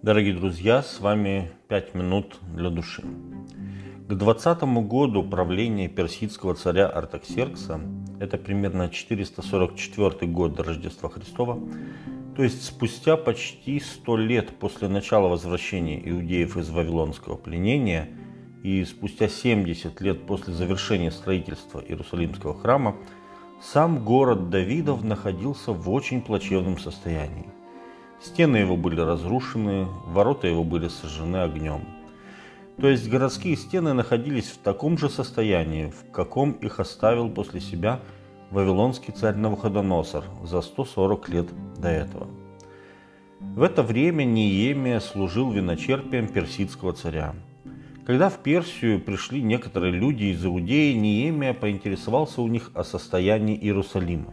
Дорогие друзья, с вами «Пять минут для души». К 20 году правления персидского царя Артаксеркса, это примерно 444 год до Рождества Христова, то есть спустя почти 100 лет после начала возвращения иудеев из Вавилонского пленения и спустя 70 лет после завершения строительства Иерусалимского храма, сам город Давидов находился в очень плачевном состоянии. Стены его были разрушены, ворота его были сожжены огнем. То есть городские стены находились в таком же состоянии, в каком их оставил после себя вавилонский царь Навуходоносор за 140 лет до этого. В это время Ниемия служил виночерпием персидского царя. Когда в Персию пришли некоторые люди из Иудеи, Ниемия поинтересовался у них о состоянии Иерусалима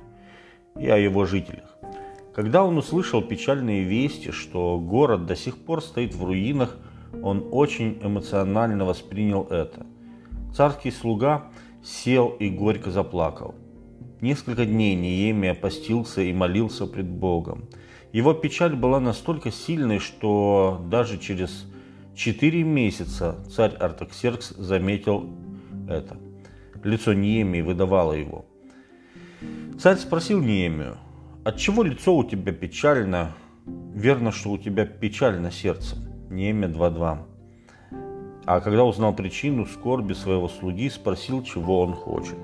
и о его жителях. Когда он услышал печальные вести, что город до сих пор стоит в руинах, он очень эмоционально воспринял это. Царский слуга сел и горько заплакал. Несколько дней Неемия постился и молился пред Богом. Его печаль была настолько сильной, что даже через четыре месяца царь Артаксеркс заметил это. Лицо Неемии выдавало его. Царь спросил Неемию, от чего лицо у тебя печально? Верно, что у тебя печально сердце. Неемия 2.2. А когда узнал причину скорби своего слуги, спросил, чего он хочет.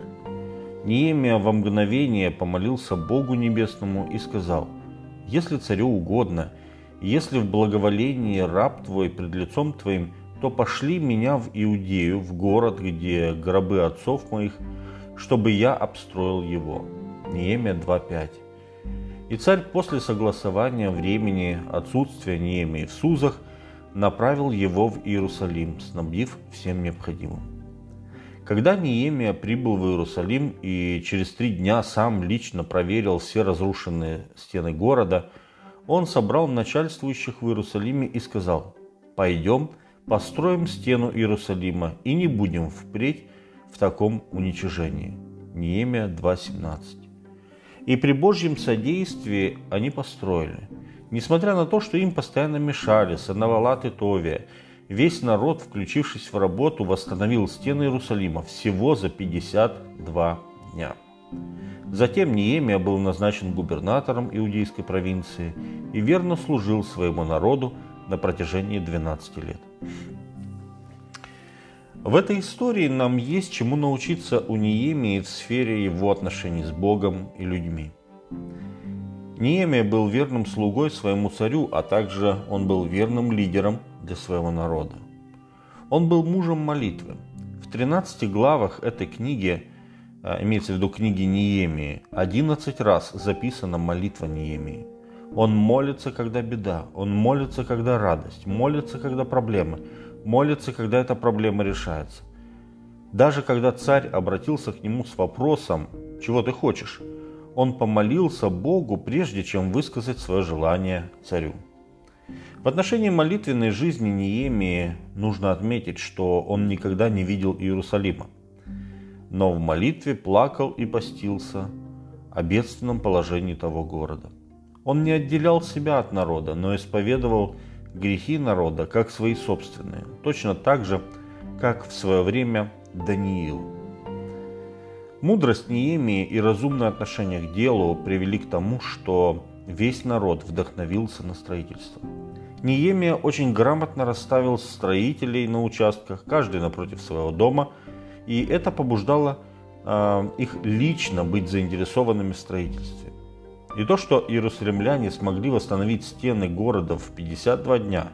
Неемия во мгновение помолился Богу Небесному и сказал, «Если царю угодно, если в благоволении раб твой пред лицом твоим, то пошли меня в Иудею, в город, где гробы отцов моих, чтобы я обстроил его». Неемия 2.5. И царь после согласования времени отсутствия Неемии в Сузах направил его в Иерусалим, снабдив всем необходимым. Когда Неемия прибыл в Иерусалим и через три дня сам лично проверил все разрушенные стены города, он собрал начальствующих в Иерусалиме и сказал, «Пойдем, построим стену Иерусалима и не будем впредь в таком уничижении». Неемия 2.17 и при Божьем содействии они построили. Несмотря на то, что им постоянно мешали Санавалат и Товия, весь народ, включившись в работу, восстановил стены Иерусалима всего за 52 дня. Затем Неемия был назначен губернатором иудейской провинции и верно служил своему народу на протяжении 12 лет. В этой истории нам есть чему научиться у Неемии в сфере его отношений с Богом и людьми. Неемия был верным слугой своему царю, а также он был верным лидером для своего народа. Он был мужем молитвы. В 13 главах этой книги, а, имеется в виду книги Неемии, 11 раз записана молитва Неемии. Он молится, когда беда, он молится, когда радость, молится, когда проблемы, молится, когда эта проблема решается. Даже когда царь обратился к нему с вопросом «Чего ты хочешь?», он помолился Богу, прежде чем высказать свое желание царю. В отношении молитвенной жизни Неемии нужно отметить, что он никогда не видел Иерусалима, но в молитве плакал и постился о бедственном положении того города. Он не отделял себя от народа, но исповедовал грехи народа как свои собственные, точно так же, как в свое время Даниил. Мудрость Неемии и разумное отношение к делу привели к тому, что весь народ вдохновился на строительство. Неемия очень грамотно расставил строителей на участках, каждый напротив своего дома, и это побуждало э, их лично быть заинтересованными в строительстве. И то, что иерусалимляне смогли восстановить стены города в 52 дня,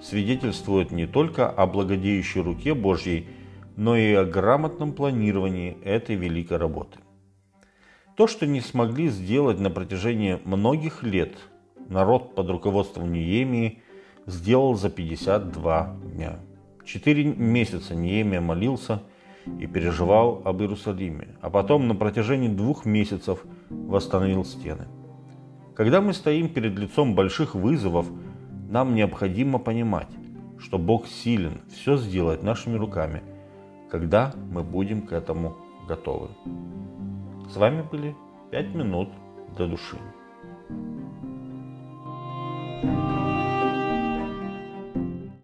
свидетельствует не только о благодеющей руке Божьей, но и о грамотном планировании этой великой работы. То, что не смогли сделать на протяжении многих лет, народ под руководством Неемии сделал за 52 дня. Четыре месяца Неемия молился и переживал об Иерусалиме, а потом на протяжении двух месяцев восстановил стены. Когда мы стоим перед лицом больших вызовов, нам необходимо понимать, что Бог силен все сделать нашими руками, когда мы будем к этому готовы. С вами были 5 минут для души. thank you